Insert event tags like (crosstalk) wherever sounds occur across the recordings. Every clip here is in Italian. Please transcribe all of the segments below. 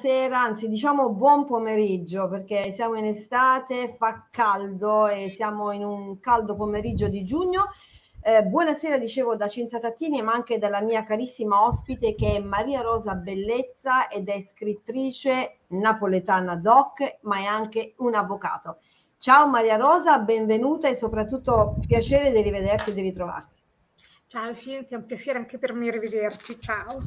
buonasera, anzi diciamo buon pomeriggio perché siamo in estate, fa caldo e siamo in un caldo pomeriggio di giugno. Eh, buonasera, dicevo da Cinzia Tattini, ma anche dalla mia carissima ospite che è Maria Rosa Bellezza ed è scrittrice napoletana doc, ma è anche un avvocato. Ciao Maria Rosa, benvenuta e soprattutto piacere di rivederti e di ritrovarti. Ciao Cinzia, è un piacere anche per me rivederci. Ciao.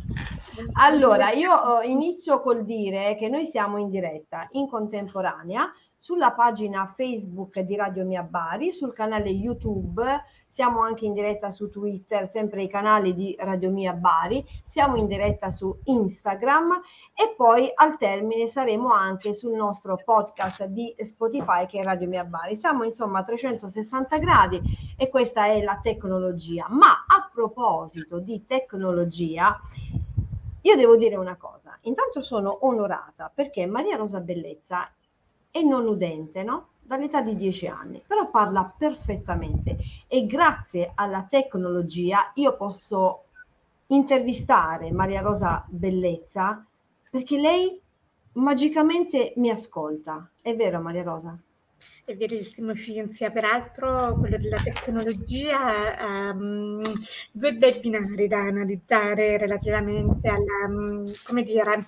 Allora, io eh, inizio col dire che noi siamo in diretta in contemporanea sulla pagina Facebook di Radio Mia Bari, sul canale YouTube, siamo anche in diretta su Twitter, sempre i canali di Radio Mia Bari, siamo in diretta su Instagram e poi al termine saremo anche sul nostro podcast di Spotify che è Radio Mia Bari. Siamo insomma a 360 gradi e questa è la tecnologia. Ma a proposito di tecnologia, io devo dire una cosa, intanto sono onorata perché Maria Rosa Bellezza è non udente, no? Dall'età di 10 anni, però parla perfettamente e grazie alla tecnologia io posso intervistare Maria Rosa Bellezza perché lei magicamente mi ascolta. È vero Maria Rosa? È verissimo, Cinzia. Peraltro, quello della tecnologia um, due bei binari da analizzare relativamente alla, um, come dire,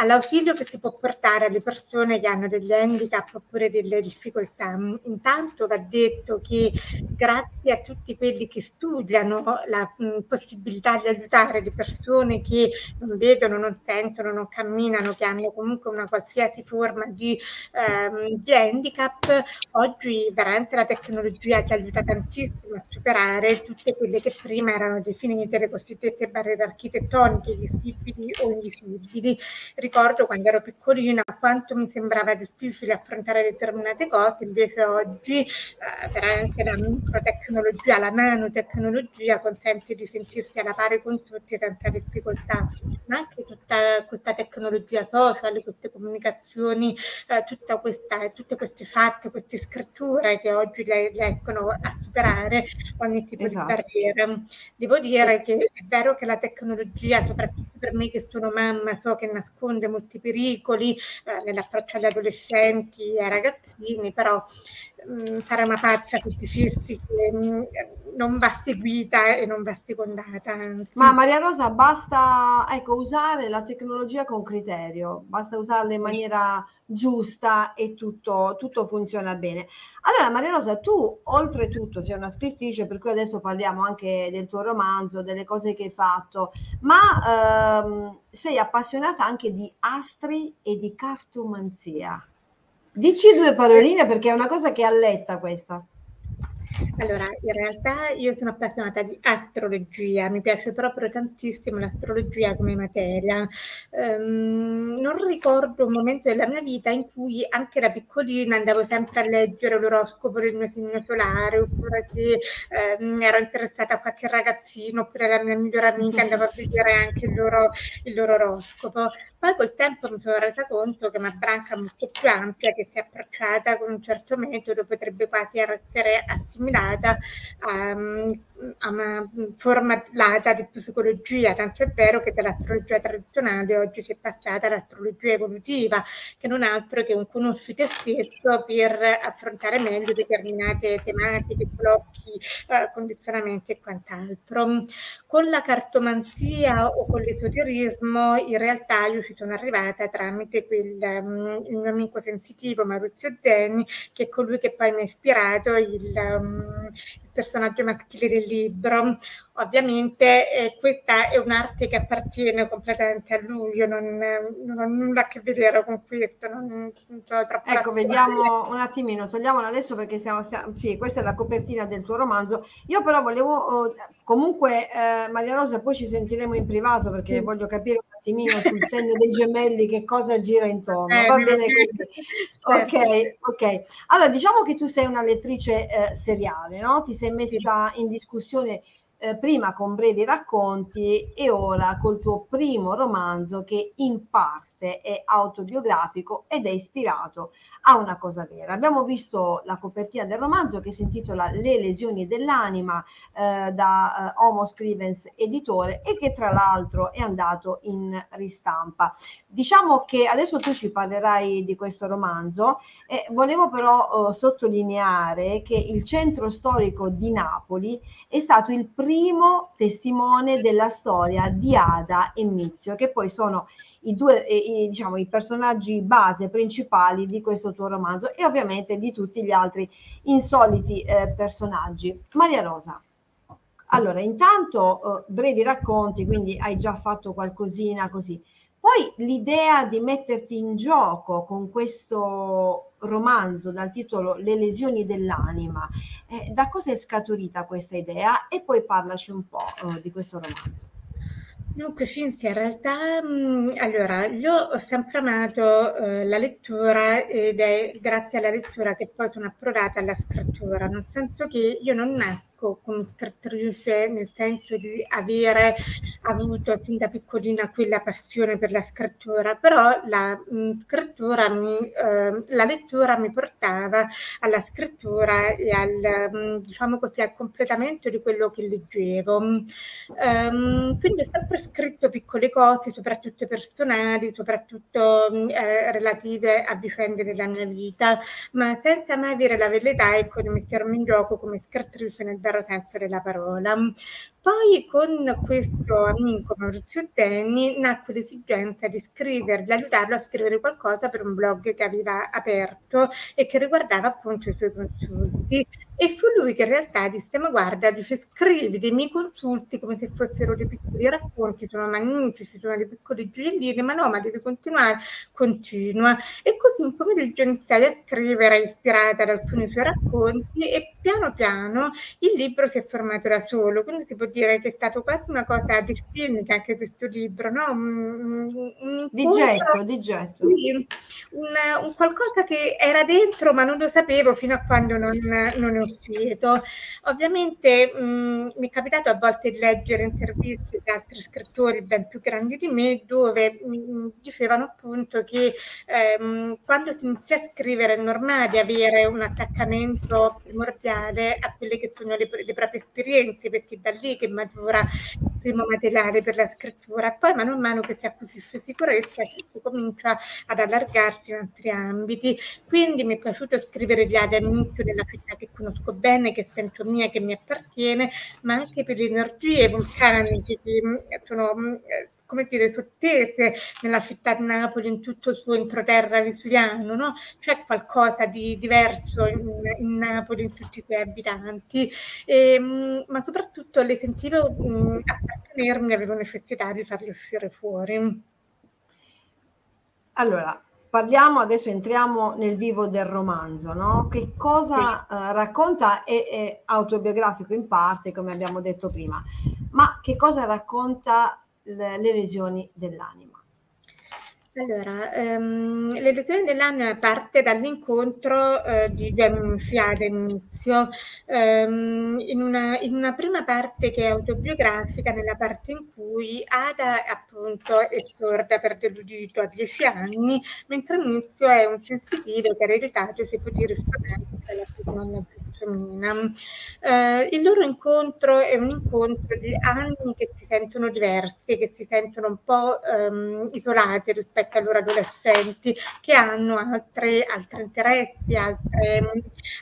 all'ausilio che si può portare alle persone che hanno degli handicap oppure delle difficoltà. Intanto va detto che grazie a tutti quelli che studiano la um, possibilità di aiutare le persone che non vedono, non sentono, non camminano, che hanno comunque una qualsiasi forma di, ehm, di handicap, oggi veramente la tecnologia ci aiuta tantissimo a superare tutte quelle che prima erano definite le cosiddette barriere architettoniche, visibili o invisibili. Ricordo quando ero piccolina quanto mi sembrava difficile affrontare determinate cose, invece oggi eh, veramente la microtecnologia, la nanotecnologia consente di sentirsi alla pari con tutti senza difficoltà, ma anche tutta questa tecnologia social, queste comunicazioni, eh, questa, tutte queste chat, queste scritture che oggi riescono a superare ogni tipo esatto. di barriera. Devo dire che è vero che la tecnologia, soprattutto per me che sono mamma, so che nasconde molti pericoli eh, nell'approccio agli adolescenti e ai ragazzini, però mh, mm, sarà una pazza se dicessi che mh, mm, non va seguita e non va secondata. Sì. Ma Maria Rosa, basta ecco, usare la tecnologia con criterio, basta usarla in maniera giusta e tutto, tutto funziona bene. Allora Maria Rosa, tu oltretutto sei una scrittrice, per cui adesso parliamo anche del tuo romanzo, delle cose che hai fatto, ma ehm, sei appassionata anche di astri e di cartomanzia. Dici due paroline perché è una cosa che è alletta questa. Allora, in realtà io sono appassionata di astrologia, mi piace proprio tantissimo l'astrologia come materia. Um, non ricordo un momento della mia vita in cui anche da piccolina andavo sempre a leggere l'oroscopo del mio segno solare, oppure se um, ero interessata a qualche ragazzino, oppure la mia migliore amica andava a vedere anche il loro, il loro oroscopo. Poi col tempo mi sono resa conto che una branca molto più ampia che si è approcciata con un certo metodo potrebbe quasi essere assimilata a, a una forma di psicologia, tanto è vero che dall'astrologia tradizionale oggi si è passata all'astrologia evolutiva, che non altro che un conosci te stesso per affrontare meglio determinate tematiche, blocchi, eh, condizionamenti e quant'altro. Con la cartomanzia o con l'esoterismo in realtà io ci sono arrivata tramite quel, um, il mio amico sensitivo Maurizio Zeni, che è colui che poi mi ha ispirato il, um, personaggio maschile del libro. Ovviamente eh, questa è un'arte che appartiene completamente a lui, io non, non ho nulla a che vedere con questo. Non, non ecco, vediamo un attimino, togliamola adesso perché siamo, stiamo, sì, questa è la copertina del tuo romanzo. Io però volevo, oh, comunque eh, Maria Rosa, poi ci sentiremo in privato perché sì. voglio capire un attimino sul segno dei gemelli che cosa gira intorno. Eh, Va bene così. Ok, ok. Allora, diciamo che tu sei una lettrice eh, seriale, no? Ti sei messa in discussione eh, prima con brevi racconti e ora col tuo primo romanzo che in parte è autobiografico ed è ispirato a una cosa vera. Abbiamo visto la copertina del romanzo che si intitola Le lesioni dell'anima eh, da eh, Homo Scrivens editore e che tra l'altro è andato in ristampa. Diciamo che adesso tu ci parlerai di questo romanzo e volevo però eh, sottolineare che il centro storico di Napoli è stato il primo testimone della storia di Ada e Mizio che poi sono i due i, diciamo, i personaggi base principali di questo tuo romanzo e ovviamente di tutti gli altri insoliti eh, personaggi. Maria Rosa. Allora, intanto eh, brevi racconti, quindi hai già fatto qualcosina così. Poi l'idea di metterti in gioco con questo romanzo dal titolo Le lesioni dell'anima, eh, da cosa è scaturita questa idea? E poi parlaci un po' eh, di questo romanzo. Dunque Cinzia, in realtà, mh, allora, io ho sempre amato eh, la lettura ed è grazie alla lettura che poi sono approdata alla scrittura, nel senso che io non nasco nasco come scrittrice nel senso di avere avuto sin da piccolina quella passione per la scrittura, però la mh, scrittura mi, eh, la lettura mi portava alla scrittura e al, mh, diciamo così, al completamento di quello che leggevo. Um, quindi ho sempre scritto piccole cose, soprattutto personali, soprattutto eh, relative a vicende della mia vita, ma senza mai avere la velleità ecco, di mettermi in gioco come scrittrice nel vero senso della parola. Poi con questo amico Maurizio Zenni nacque l'esigenza di scrivere, di aiutarlo a scrivere qualcosa per un blog che aveva aperto e che riguardava appunto i suoi consulti. E fu lui che in realtà disse, ma guarda, dice, scrivi dei miei consulti come se fossero dei piccoli racconti, sono magnifici, sono dei piccoli gioiellini, ma no, ma devi continuare, continua. E così un pomeriggio iniziai a scrivere ispirata da alcuni suoi racconti e piano piano il libro si è formato da solo, quindi si può dire che è stato quasi una cosa distinta anche questo libro, no? Un, un di getto, di getto. Un, un, qualcosa che era dentro ma non lo sapevo fino a quando non, non è uscito. Ovviamente mh, mi è capitato a volte di leggere interviste di altri scrittori ben più grandi di me dove mh, dicevano appunto che ehm, quando si inizia a scrivere è normale avere un attaccamento primordiale a quelle che sono le, le proprie esperienze perché da lì che matura il primo materiale per la scrittura. Poi mano a mano che si acquisisce sicurezza si comincia ad allargarsi in altri ambiti. Quindi mi è piaciuto scrivere gli Ada all'inizio nella città che conosco bene, che sento mia, che mi appartiene, ma anche per le energie vulcaniche che sono come dire, sottese nella città di Napoli, in tutto il suo entroterra vesuviano, no? C'è qualcosa di diverso in, in Napoli, in tutti i suoi abitanti, e, ehm, ma soprattutto le sentivo mh, appartenermi, avevo necessità di farle uscire fuori. Allora, parliamo adesso, entriamo nel vivo del romanzo, no? Che cosa eh, racconta? È, è, autobiografico in parte, come abbiamo detto prima, ma che cosa racconta le, le lesioni dell'anima. Allora, ehm, le lesioni dell'anima parte dall'incontro eh, di due amici all'inizio, ehm, in, in, una, prima parte che è autobiografica, nella parte in cui Ada appunto è sorda per deludito a dieci anni, mentre Inizio è un sensitivo che ha ereditato i suoi poteri studenti dalla nonna Gelsomina. Eh, il loro incontro è un incontro di anni che si sentono diversi, che si sentono un po' ehm, isolati rispetto ai loro adolescenti che hanno altre, altri interessi, altre,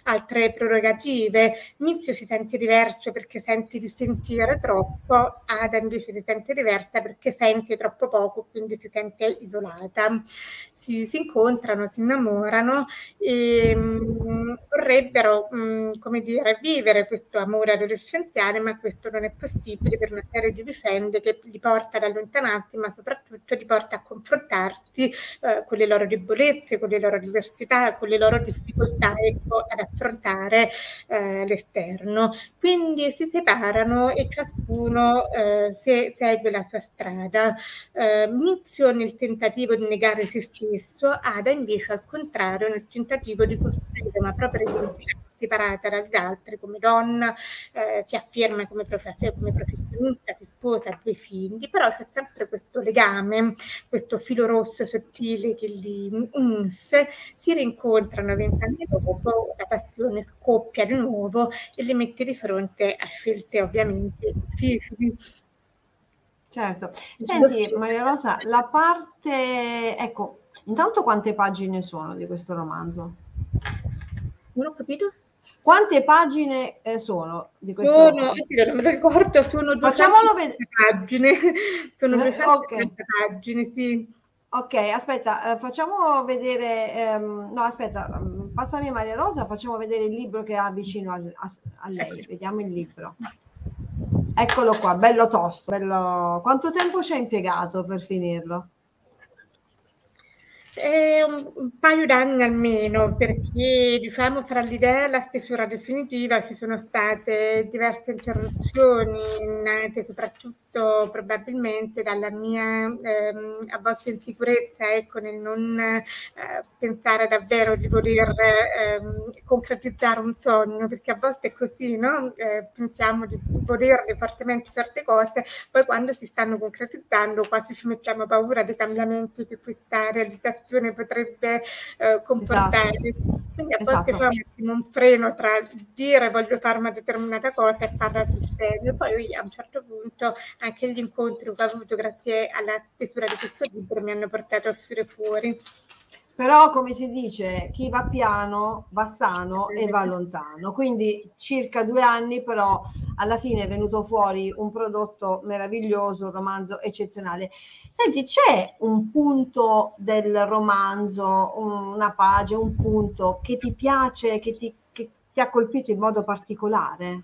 altre prerogative. Mizio si sente diverso perché sente di sentire troppo, Ada invece si sente diversa perché sente troppo poco, quindi si sente isolata. Si, si incontrano, si innamorano e mh, vorrebbero, mh, come dire, vivere questo amore adolescenziale, ma questo non è possibile per una serie di vicende che li porta ad allontanarsi, ma soprattutto li porta a confrontarsi eh, con le loro debolezze, con le loro diversità, con le loro difficoltà ecco, ad affrontare eh, l'esterno. Quindi si separano e ciascuno eh, se, segue la sua strada. Eh, Mizio nel tentativo di negare se stesso, Ada invece al contrario nel tentativo di costruire una propria identità separata dagli altri come donna, eh, si afferma come, profess- come professionista, si sposa, ha due figli, però c'è sempre questo legame, questo filo rosso sottile che li unisce, si rincontrano vent'anni dopo, la passione scoppia di nuovo e li mette di fronte a scelte ovviamente difficili. Certo. Senti, Maria Rosa, la parte, ecco, intanto quante pagine sono di questo romanzo? Non ho capito. Quante pagine eh, sono di questo sono, romanzo? Non me lo ricordo, sono 250 ved- pagine. (laughs) Sono 250 okay. pagine, sì. Ok, aspetta, eh, facciamo vedere, ehm, no aspetta, mm, passami Maria Rosa, facciamo vedere il libro che ha vicino a, a, a lei, vediamo il libro. Eccolo qua, bello tosto. Bello... Quanto tempo ci hai impiegato per finirlo? È un, paio d'anni almeno, perché diciamo fra l'idea e la stesura definitiva ci sono state diverse interruzioni, nate soprattutto probabilmente dalla mia ehm, a volte insicurezza ecco, nel non eh, pensare davvero di voler ehm, concretizzare un sogno, perché a volte è così, no? Eh, pensiamo di volerle fortemente certe cose, poi quando si stanno concretizzando quasi ci mettiamo paura dei cambiamenti che questa realizzazione potrebbe eh, comportare. Esatto. Quindi a volte esatto. mettiamo un freno tra dire voglio fare una determinata cosa e farla sul serio. Poi a un certo punto anche gli incontri che ho avuto grazie alla stesura di questo libro mi hanno portato a uscire fuori. Però, come si dice, chi va piano va sano e va lontano. Quindi circa due anni, però alla fine è venuto fuori un prodotto meraviglioso, un romanzo eccezionale. Senti, c'è un punto del romanzo, una pagina, un punto che ti piace, che ti, che ti ha colpito in modo particolare?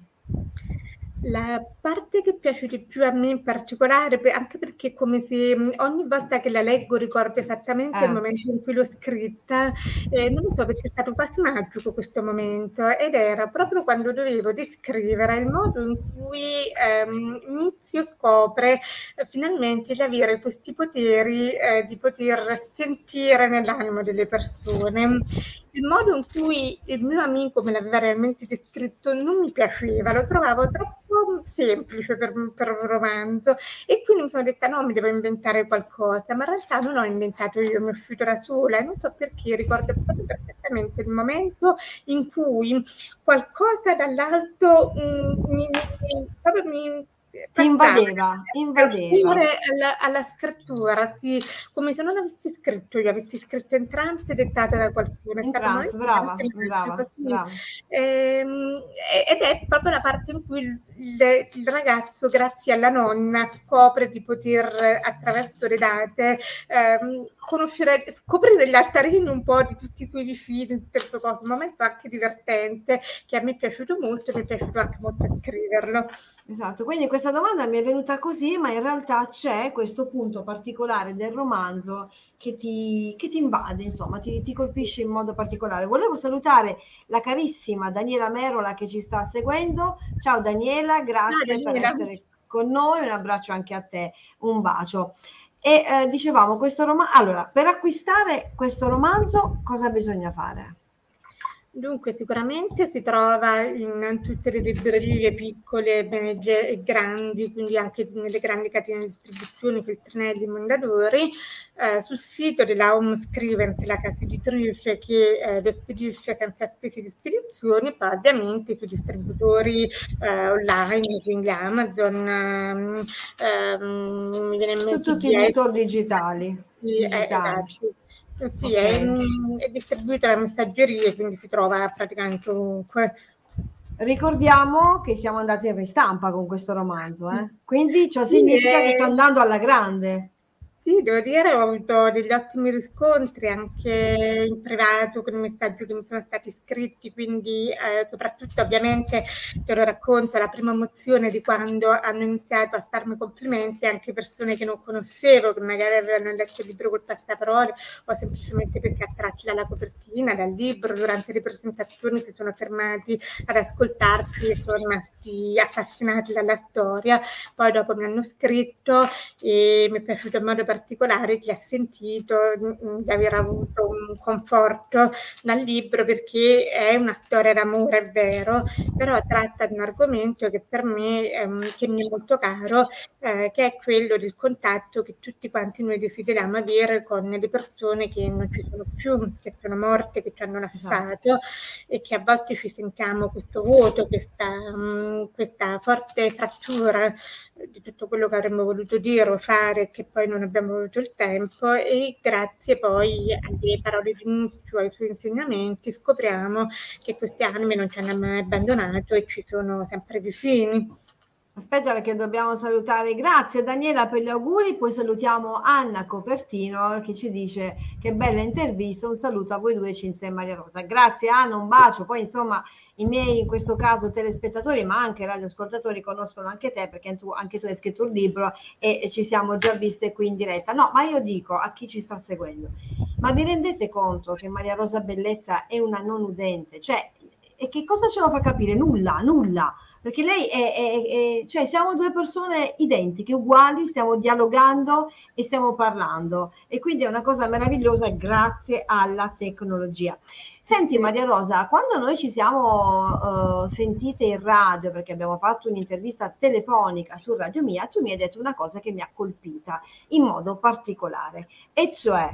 La parte che piace di più a me in particolare, anche perché come se ogni volta che la leggo ricordo esattamente eh. il momento in cui l'ho scritta, eh, non lo so perché è stato quasi magico questo momento ed era proprio quando dovevo descrivere il modo in cui ehm, Mizio scopre eh, finalmente di avere questi poteri eh, di poter sentire nell'animo delle persone. Il modo in cui il mio amico me l'aveva realmente descritto non mi piaceva, lo trovavo troppo semplice per, per, un romanzo. E quindi mi sono detta no, mi devo inventare qualcosa, ma in realtà non ho inventato io, mi è uscito da sola. E non so perché, ricordo proprio perfettamente il momento in cui qualcosa dall'alto mm, mi, mi, proprio mi ti invadeva, invadeva. Alla, alla, scrittura, sì, come se non avessi scritto, io avessi scritto in trance dettate da qualcuno. In trance, brava, brava, brava. Ehm, ed è proprio la parte in cui il, il, ragazzo, grazie alla nonna, scopre di poter, attraverso le date, ehm, conoscere, scoprire gli altarini un po' di tutti i suoi vicini, sue cose, un momento anche divertente, che a me è piaciuto molto e mi è piaciuto anche molto scriverlo. Esatto, quindi questa domanda mi è venuta così, ma in realtà c'è questo punto particolare del romanzo che ti, che ti invade, insomma, ti, ti, colpisce in modo particolare. Volevo salutare la carissima Daniela Merola che ci sta seguendo. Ciao Daniela, grazie Ciao, Daniela. per essere con noi, un abbraccio anche a te, un bacio. E eh, dicevamo, questo romanzo, allora, per acquistare questo romanzo cosa bisogna fare? Dunque, sicuramente si trova in tutte le librerie piccole, e grandi, quindi anche nelle grandi catene di distribuzione, Feltrinelli, Mondadori, eh, sul sito della Home Scrivent, la casa editrice che eh, lo spedisce senza spese di spedizione, poi ovviamente sui distributori eh, online, quindi Amazon, ehm, ehm, mi viene in mente su tutti gli store digitali. Sì, eh, digitali. Esatto. Sì, okay. è, è distribuita da messaggerie, quindi si trova praticamente ovunque. Ricordiamo che siamo andati in ristampa con questo romanzo, eh? quindi ciò significa sì, che sta andando alla grande. Sì, devo dire, ho avuto degli ottimi riscontri anche in privato con i messaggi che mi sono stati scritti, quindi eh, soprattutto ovviamente te lo racconto, la prima emozione di quando hanno iniziato a farmi complimenti anche persone che non conoscevo, che magari avevano letto il libro col passaparole o semplicemente perché attratti dalla copertina, dal libro, durante le presentazioni si sono fermati ad ascoltarci e sono rimasti affascinati dalla storia. Poi dopo mi hanno scritto e mi è piaciuto il modo per particolare chi ha sentito mh, di aver avuto un conforto dal libro perché è una storia d'amore, è vero, però tratta di un argomento che per me ehm, che mi è molto caro, eh, che è quello del contatto che tutti quanti noi desideriamo avere con le persone che non ci sono più, che sono morte, che ci hanno lasciato esatto. e che a volte ci sentiamo questo vuoto, questa, mh, questa forte frattura di tutto quello che avremmo voluto dire o fare che poi non abbiamo avuto il tempo e grazie poi alle parole di Nunzio, ai suoi insegnamenti scopriamo che queste anime non ci hanno mai abbandonato e ci sono sempre vicini. Aspetta perché dobbiamo salutare, grazie Daniela per gli auguri, poi salutiamo Anna Copertino che ci dice che bella intervista, un saluto a voi due Cinzia e Maria Rosa. Grazie Anna, un bacio, poi insomma i miei in questo caso telespettatori ma anche radioascoltatori conoscono anche te perché tu, anche tu hai scritto un libro e, ci siamo già viste qui in diretta. No, ma io dico a chi ci sta seguendo, ma vi rendete conto che Maria Rosa Bellezza è una non udente? Cioè, e che cosa ce lo fa capire? Nulla, nulla perché lei è, è, è, cioè siamo due persone identiche, uguali, stiamo dialogando e stiamo parlando e quindi è una cosa meravigliosa grazie alla tecnologia. Senti Maria Rosa, quando noi ci siamo uh, sentite in radio, perché abbiamo fatto un'intervista telefonica su Radio Mia, tu mi hai detto una cosa che mi ha colpita in modo particolare, e cioè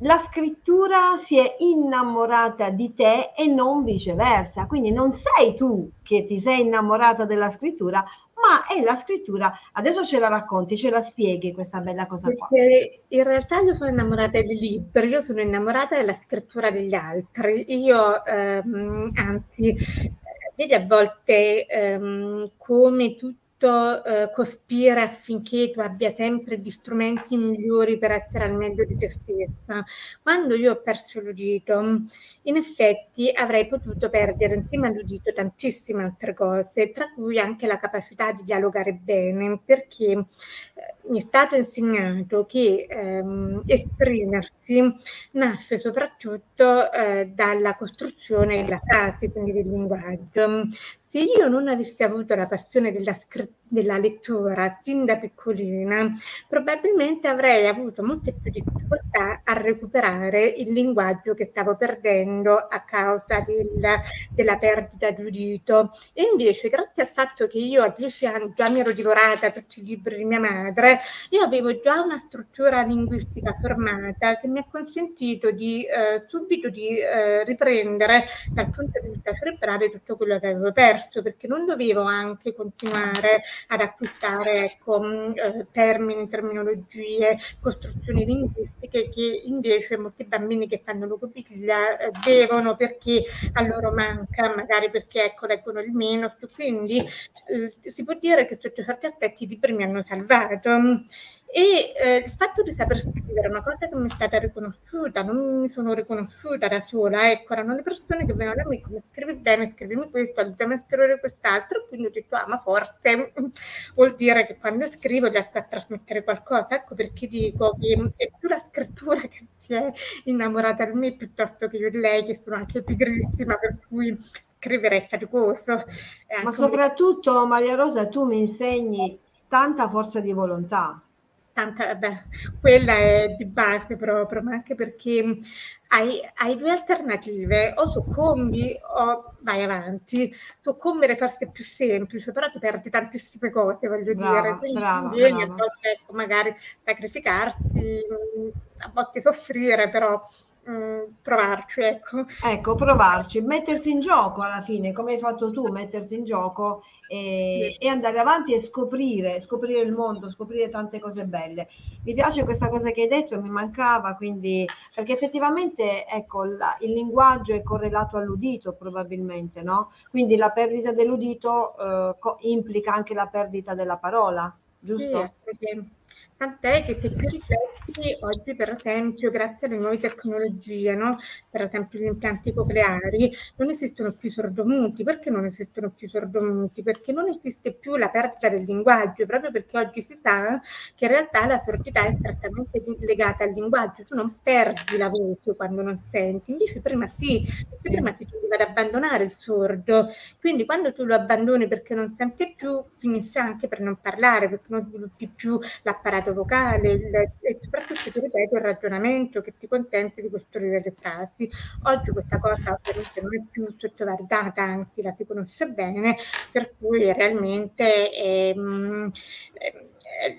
la scrittura si è innamorata di te e non viceversa. Quindi non sei tu che ti sei innamorata della scrittura, ma è la scrittura. Adesso ce la racconti, ce la spieghi questa bella cosa qua. In realtà io sono innamorata dei libri, io sono innamorata della scrittura degli altri. Io, ehm, anzi, vedi a volte ehm, come tutti eh, cospira affinché tu abbia sempre gli strumenti migliori per essere al meglio di te stessa. Quando io ho perso l'udito, in effetti avrei potuto perdere insieme all'udito tantissime altre cose, tra cui anche la capacità di dialogare bene, perché eh, mi è stato insegnato che ehm, esprimersi nasce soprattutto eh, dalla costruzione della frase, quindi del linguaggio. Se io non avessi avuto la passione della, della lettura sin da piccolina, probabilmente avrei avuto molte più difficoltà a recuperare il linguaggio che stavo perdendo a causa del, della perdita di udito. E invece, grazie al fatto che io a dieci anni già mi ero divorata tutti i libri di mia madre, io avevo già una struttura linguistica formata che mi ha consentito di eh, subito di eh, riprendere dal punto di vista cerebrale tutto quello che avevo perso perso perché non dovevo anche continuare ad acquistare ecco, mm, eh, termini, terminologie, costruzioni linguistiche che invece molti bambini che fanno logopiglia eh, devono perché a loro manca, magari perché ecco, leggono il meno, quindi eh, si può dire che sotto certi aspetti i libri mi hanno salvato. E eh, il fatto di saper scrivere è una cosa che mi è stata riconosciuta, non mi sono riconosciuta da sola, ecco, erano le persone che venivano da me come scrivi bene, scrivimi questo, aiutami scrivere quest'altro, quindi ho detto, ah ma forse (laughs) vuol dire che quando scrivo riesco a trasmettere qualcosa, ecco perché dico che è più la scrittura che si è innamorata di me piuttosto che io di lei, che sono anche pigrissima, per cui scrivere è faticoso. Ma soprattutto, Maria Rosa, tu mi insegni tanta forza di volontà tanta, beh, quella è di base proprio, ma anche perché hai, hai, due alternative, o soccombi o vai avanti. Soccombere forse è più semplice, però ti perdi tantissime cose, voglio brava, dire. Quindi brava, vieni brava. a volte ecco, magari sacrificarsi, a volte soffrire, però Mm, provarci, ecco. Ecco, provarci, mettersi in gioco alla fine, come hai fatto tu, mettersi in gioco e, sì. e, andare avanti e scoprire, scoprire il mondo, scoprire tante cose belle. Mi piace questa cosa che hai detto, mi mancava, quindi, perché effettivamente, ecco, la, il linguaggio è correlato all'udito probabilmente, no? Quindi la perdita dell'udito eh, co- implica anche la perdita della parola, giusto? Sì, sì. Tant'è che se più rifletti oggi, per esempio, grazie alle nuove tecnologie, no? per esempio gli impianti cocleari, non esistono più sordomuti. Perché non esistono più sordomuti? Perché non esiste più la perdita del linguaggio, proprio perché oggi si sa che in realtà la sordità è strettamente legata al linguaggio. Tu non perdi la voce quando non senti, invece prima sì, perché prima si deve ad abbandonare il sordo. Quindi quando tu lo abbandoni perché non senti più, finisce anche per non parlare, perché non sviluppi più l'apparato vocale il, e soprattutto ti ripeto il ragionamento che ti consente di costruire le frasi. Oggi questa cosa ovviamente non è più sottovalutata, anzi la si conosce bene, per cui realmente ehm,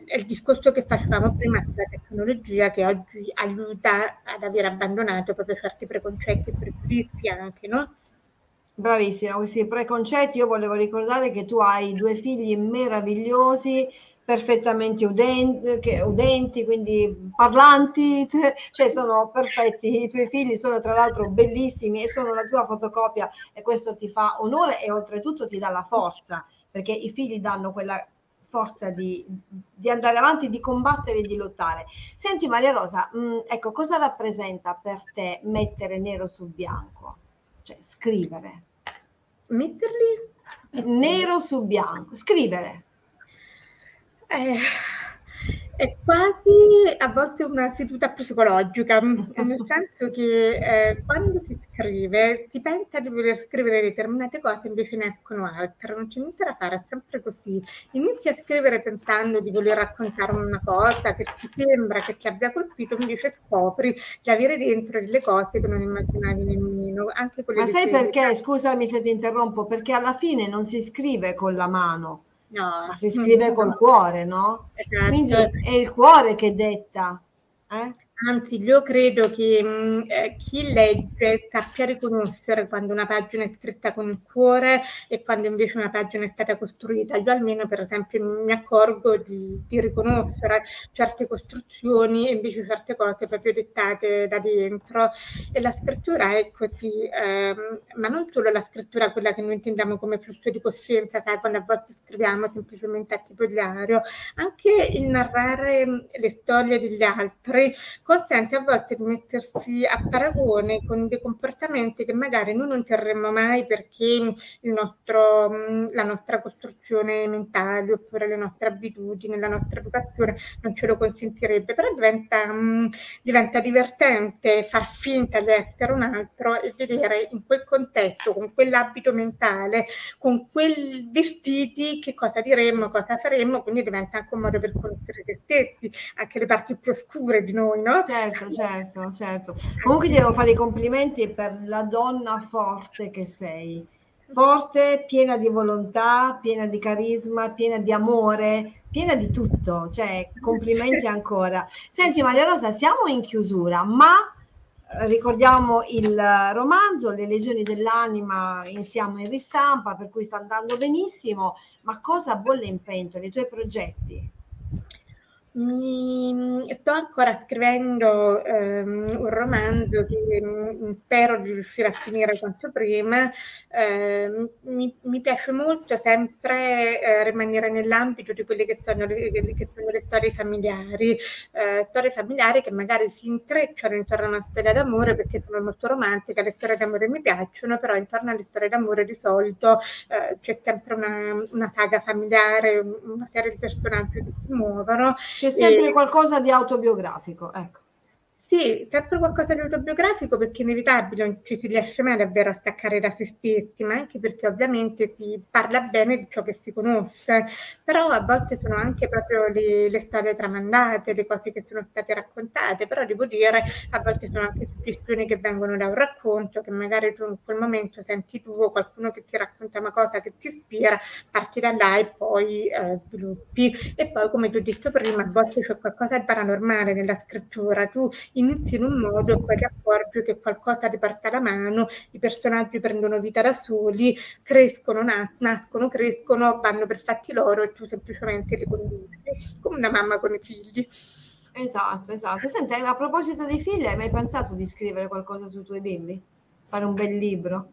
è il discorso che facevamo prima sulla tecnologia che oggi aiuta ad aver abbandonato proprio certi preconcetti e pregiudizi anche, no? Bravissima, questi preconcetti. Io volevo ricordare che tu hai due figli meravigliosi, perfettamente udenti, che, udenti quindi parlanti, (laughs) cioè sono perfetti. I tuoi figli sono tra l'altro bellissimi e sono la tua fotocopia e questo ti fa onore e oltretutto ti dà la forza, perché i figli danno quella forza di, di, andare avanti, di combattere e di lottare. Senti Maria Rosa, mh, mm, ecco, cosa rappresenta per te mettere nero su bianco? Cioè scrivere. Metterli? Nero su bianco, scrivere. Eh, è quasi a volte una seduta psicologica, nel senso che eh, quando si scrive si pensa di voler scrivere determinate cose, invece ne escono altre, non c'è niente da fare, è sempre così. Inizi a scrivere pensando di voler raccontare una cosa che ti sembra che ti abbia colpito, invece scopri di avere dentro delle cose che non immaginavi nemmeno. Anche Ma sai perché? Scusami se ti interrompo, perché alla fine non si scrive con la mano No. si scrive (laughs) col cuore, no? Esatto. Quindi è il cuore che detta. Eh? Anzi, io credo che mh, mm, eh, chi legge sappia riconoscere quando una pagina è scritta con il cuore e quando invece una pagina è stata costruita. Io almeno, per esempio, mi accorgo di, di riconoscere certe costruzioni e invece certe cose proprio dettate da dentro. E la scrittura è così, ehm, ma non solo la scrittura, quella che noi intendiamo come flusso di coscienza, sai, quando a volte scriviamo semplicemente a tipo diario, anche il narrare mm, le storie degli altri consente a volte di mettersi a paragone con dei comportamenti che magari noi non terremmo mai perché nostro, la nostra costruzione mentale oppure le nostre abitudini, la nostra educazione non ce lo consentirebbe, però diventa, diventa divertente far finta di essere un altro e vedere in quel contesto, con quell'abito mentale, con quei vestiti che cosa diremmo, cosa faremmo, quindi diventa anche un modo per conoscere se stessi, anche le parti più oscure di noi, no? Certo, certo, certo. Comunque ti devo fare i complimenti per la donna forte che sei. Forte, piena di volontà, piena di carisma, piena di amore, piena di tutto. Cioè, complimenti (laughs) ancora. Senti Maria Rosa, siamo in chiusura, ma eh, ricordiamo il romanzo Le legioni dell'anima siamo in ristampa per cui sta andando benissimo ma cosa bolle in pentola i tuoi progetti mi, sto ancora scrivendo ehm, un romanzo che m, spero di riuscire a finire quanto prima. Eh, mi, mi, piace molto sempre eh, rimanere nell'ambito di quelle che sono le, che sono le storie familiari, eh, storie familiari che magari si intrecciano intorno a una storia d'amore perché sono molto romantica, le storie d'amore mi piacciono, però intorno alle storie d'amore di solito eh, c'è sempre una, una saga familiare, una serie di personaggi che si muovono. C'è sempre e... qualcosa di autobiografico, ecco. Sì, sempre qualcosa di autobiografico perché è inevitabile, non ci si riesce mai davvero a staccare da se stessi, ma anche perché ovviamente si parla bene di ciò che si conosce, però a volte sono anche proprio le, le storie tramandate, le cose che sono state raccontate, però devo dire a volte sono anche suggestioni che vengono da un racconto, che magari tu in quel momento senti tu o qualcuno che ti racconta una cosa che ti ispira, parti da là e poi eh, sviluppi. E poi come ti ho detto prima, a volte c'è qualcosa di paranormale nella scrittura, tu inizi in un modo e poi ti accorgi che qualcosa ti parte alla mano, i personaggi prendono vita da soli, crescono, nascono, crescono, vanno per fatti loro e tu semplicemente li conduci, come una mamma con i figli. Esatto, esatto. Senti, a proposito di figli, hai mai pensato di scrivere qualcosa sui tuoi bimbi? Fare un bel libro?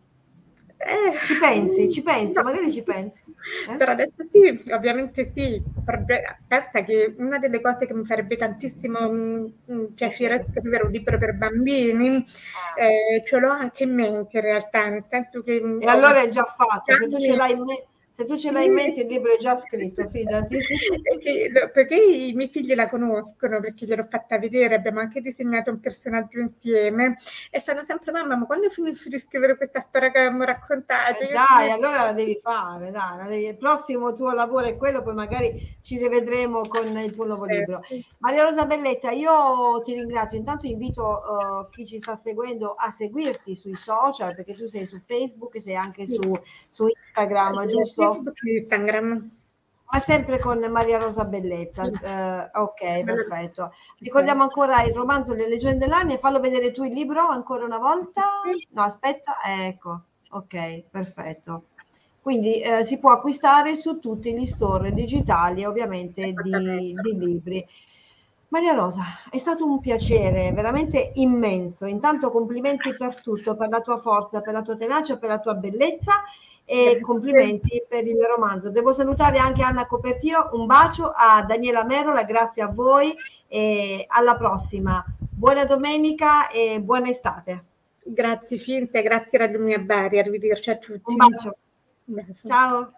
Eh, ci pensi, ci pensi, magari ci pensi. Eh? Per adesso sì, ovviamente sì. Pensa che una delle cose che mi farebbe tantissimo mh, mm, mm, piacere è scrivere un libro per bambini, ah. eh, ce l'ho anche in mente in realtà, nel senso che... E allora è già fatto, se tu ce l'hai in mente Se tu ce l'hai in mente il libro è già scritto, fidati. (laughs) perché, perché, i miei figli la conoscono, perché gliel'ho fatta vedere, abbiamo anche disegnato un personaggio insieme e sanno sempre mamma, ma quando finisci di scrivere questa storia che abbiamo raccontato? Eh dai, allora la devi fare, dai, il prossimo tuo lavoro è quello, poi magari ci rivedremo con il tuo nuovo eh, libro. Maria Rosa Belletta, io ti ringrazio, intanto invito uh, chi ci sta seguendo a seguirti sui social, perché tu sei su Facebook, sei anche su, su Instagram, giusto? Instagram. Ma sempre con Maria Rosa Bellezza. Eh, ok, perfetto. Ricordiamo ancora il romanzo Le leggende dell'anno e fallo vedere tu il libro ancora una volta. No, aspetta, ecco. Ok, perfetto. Quindi eh, si può acquistare su tutti gli store digitali, ovviamente, di, di libri. Maria Rosa, è stato un piacere veramente immenso. Intanto complimenti per tutto, per la tua forza, per la tua tenacia, per la tua bellezza e complimenti per il romanzo. Devo salutare anche Anna Copertio, un bacio a Daniela Merola, grazie a voi e alla prossima. Buona domenica e buona estate. Grazie Cinzia, grazie Radio Mia Bari, arrivederci a tutti. Un bacio. Grazie. Ciao.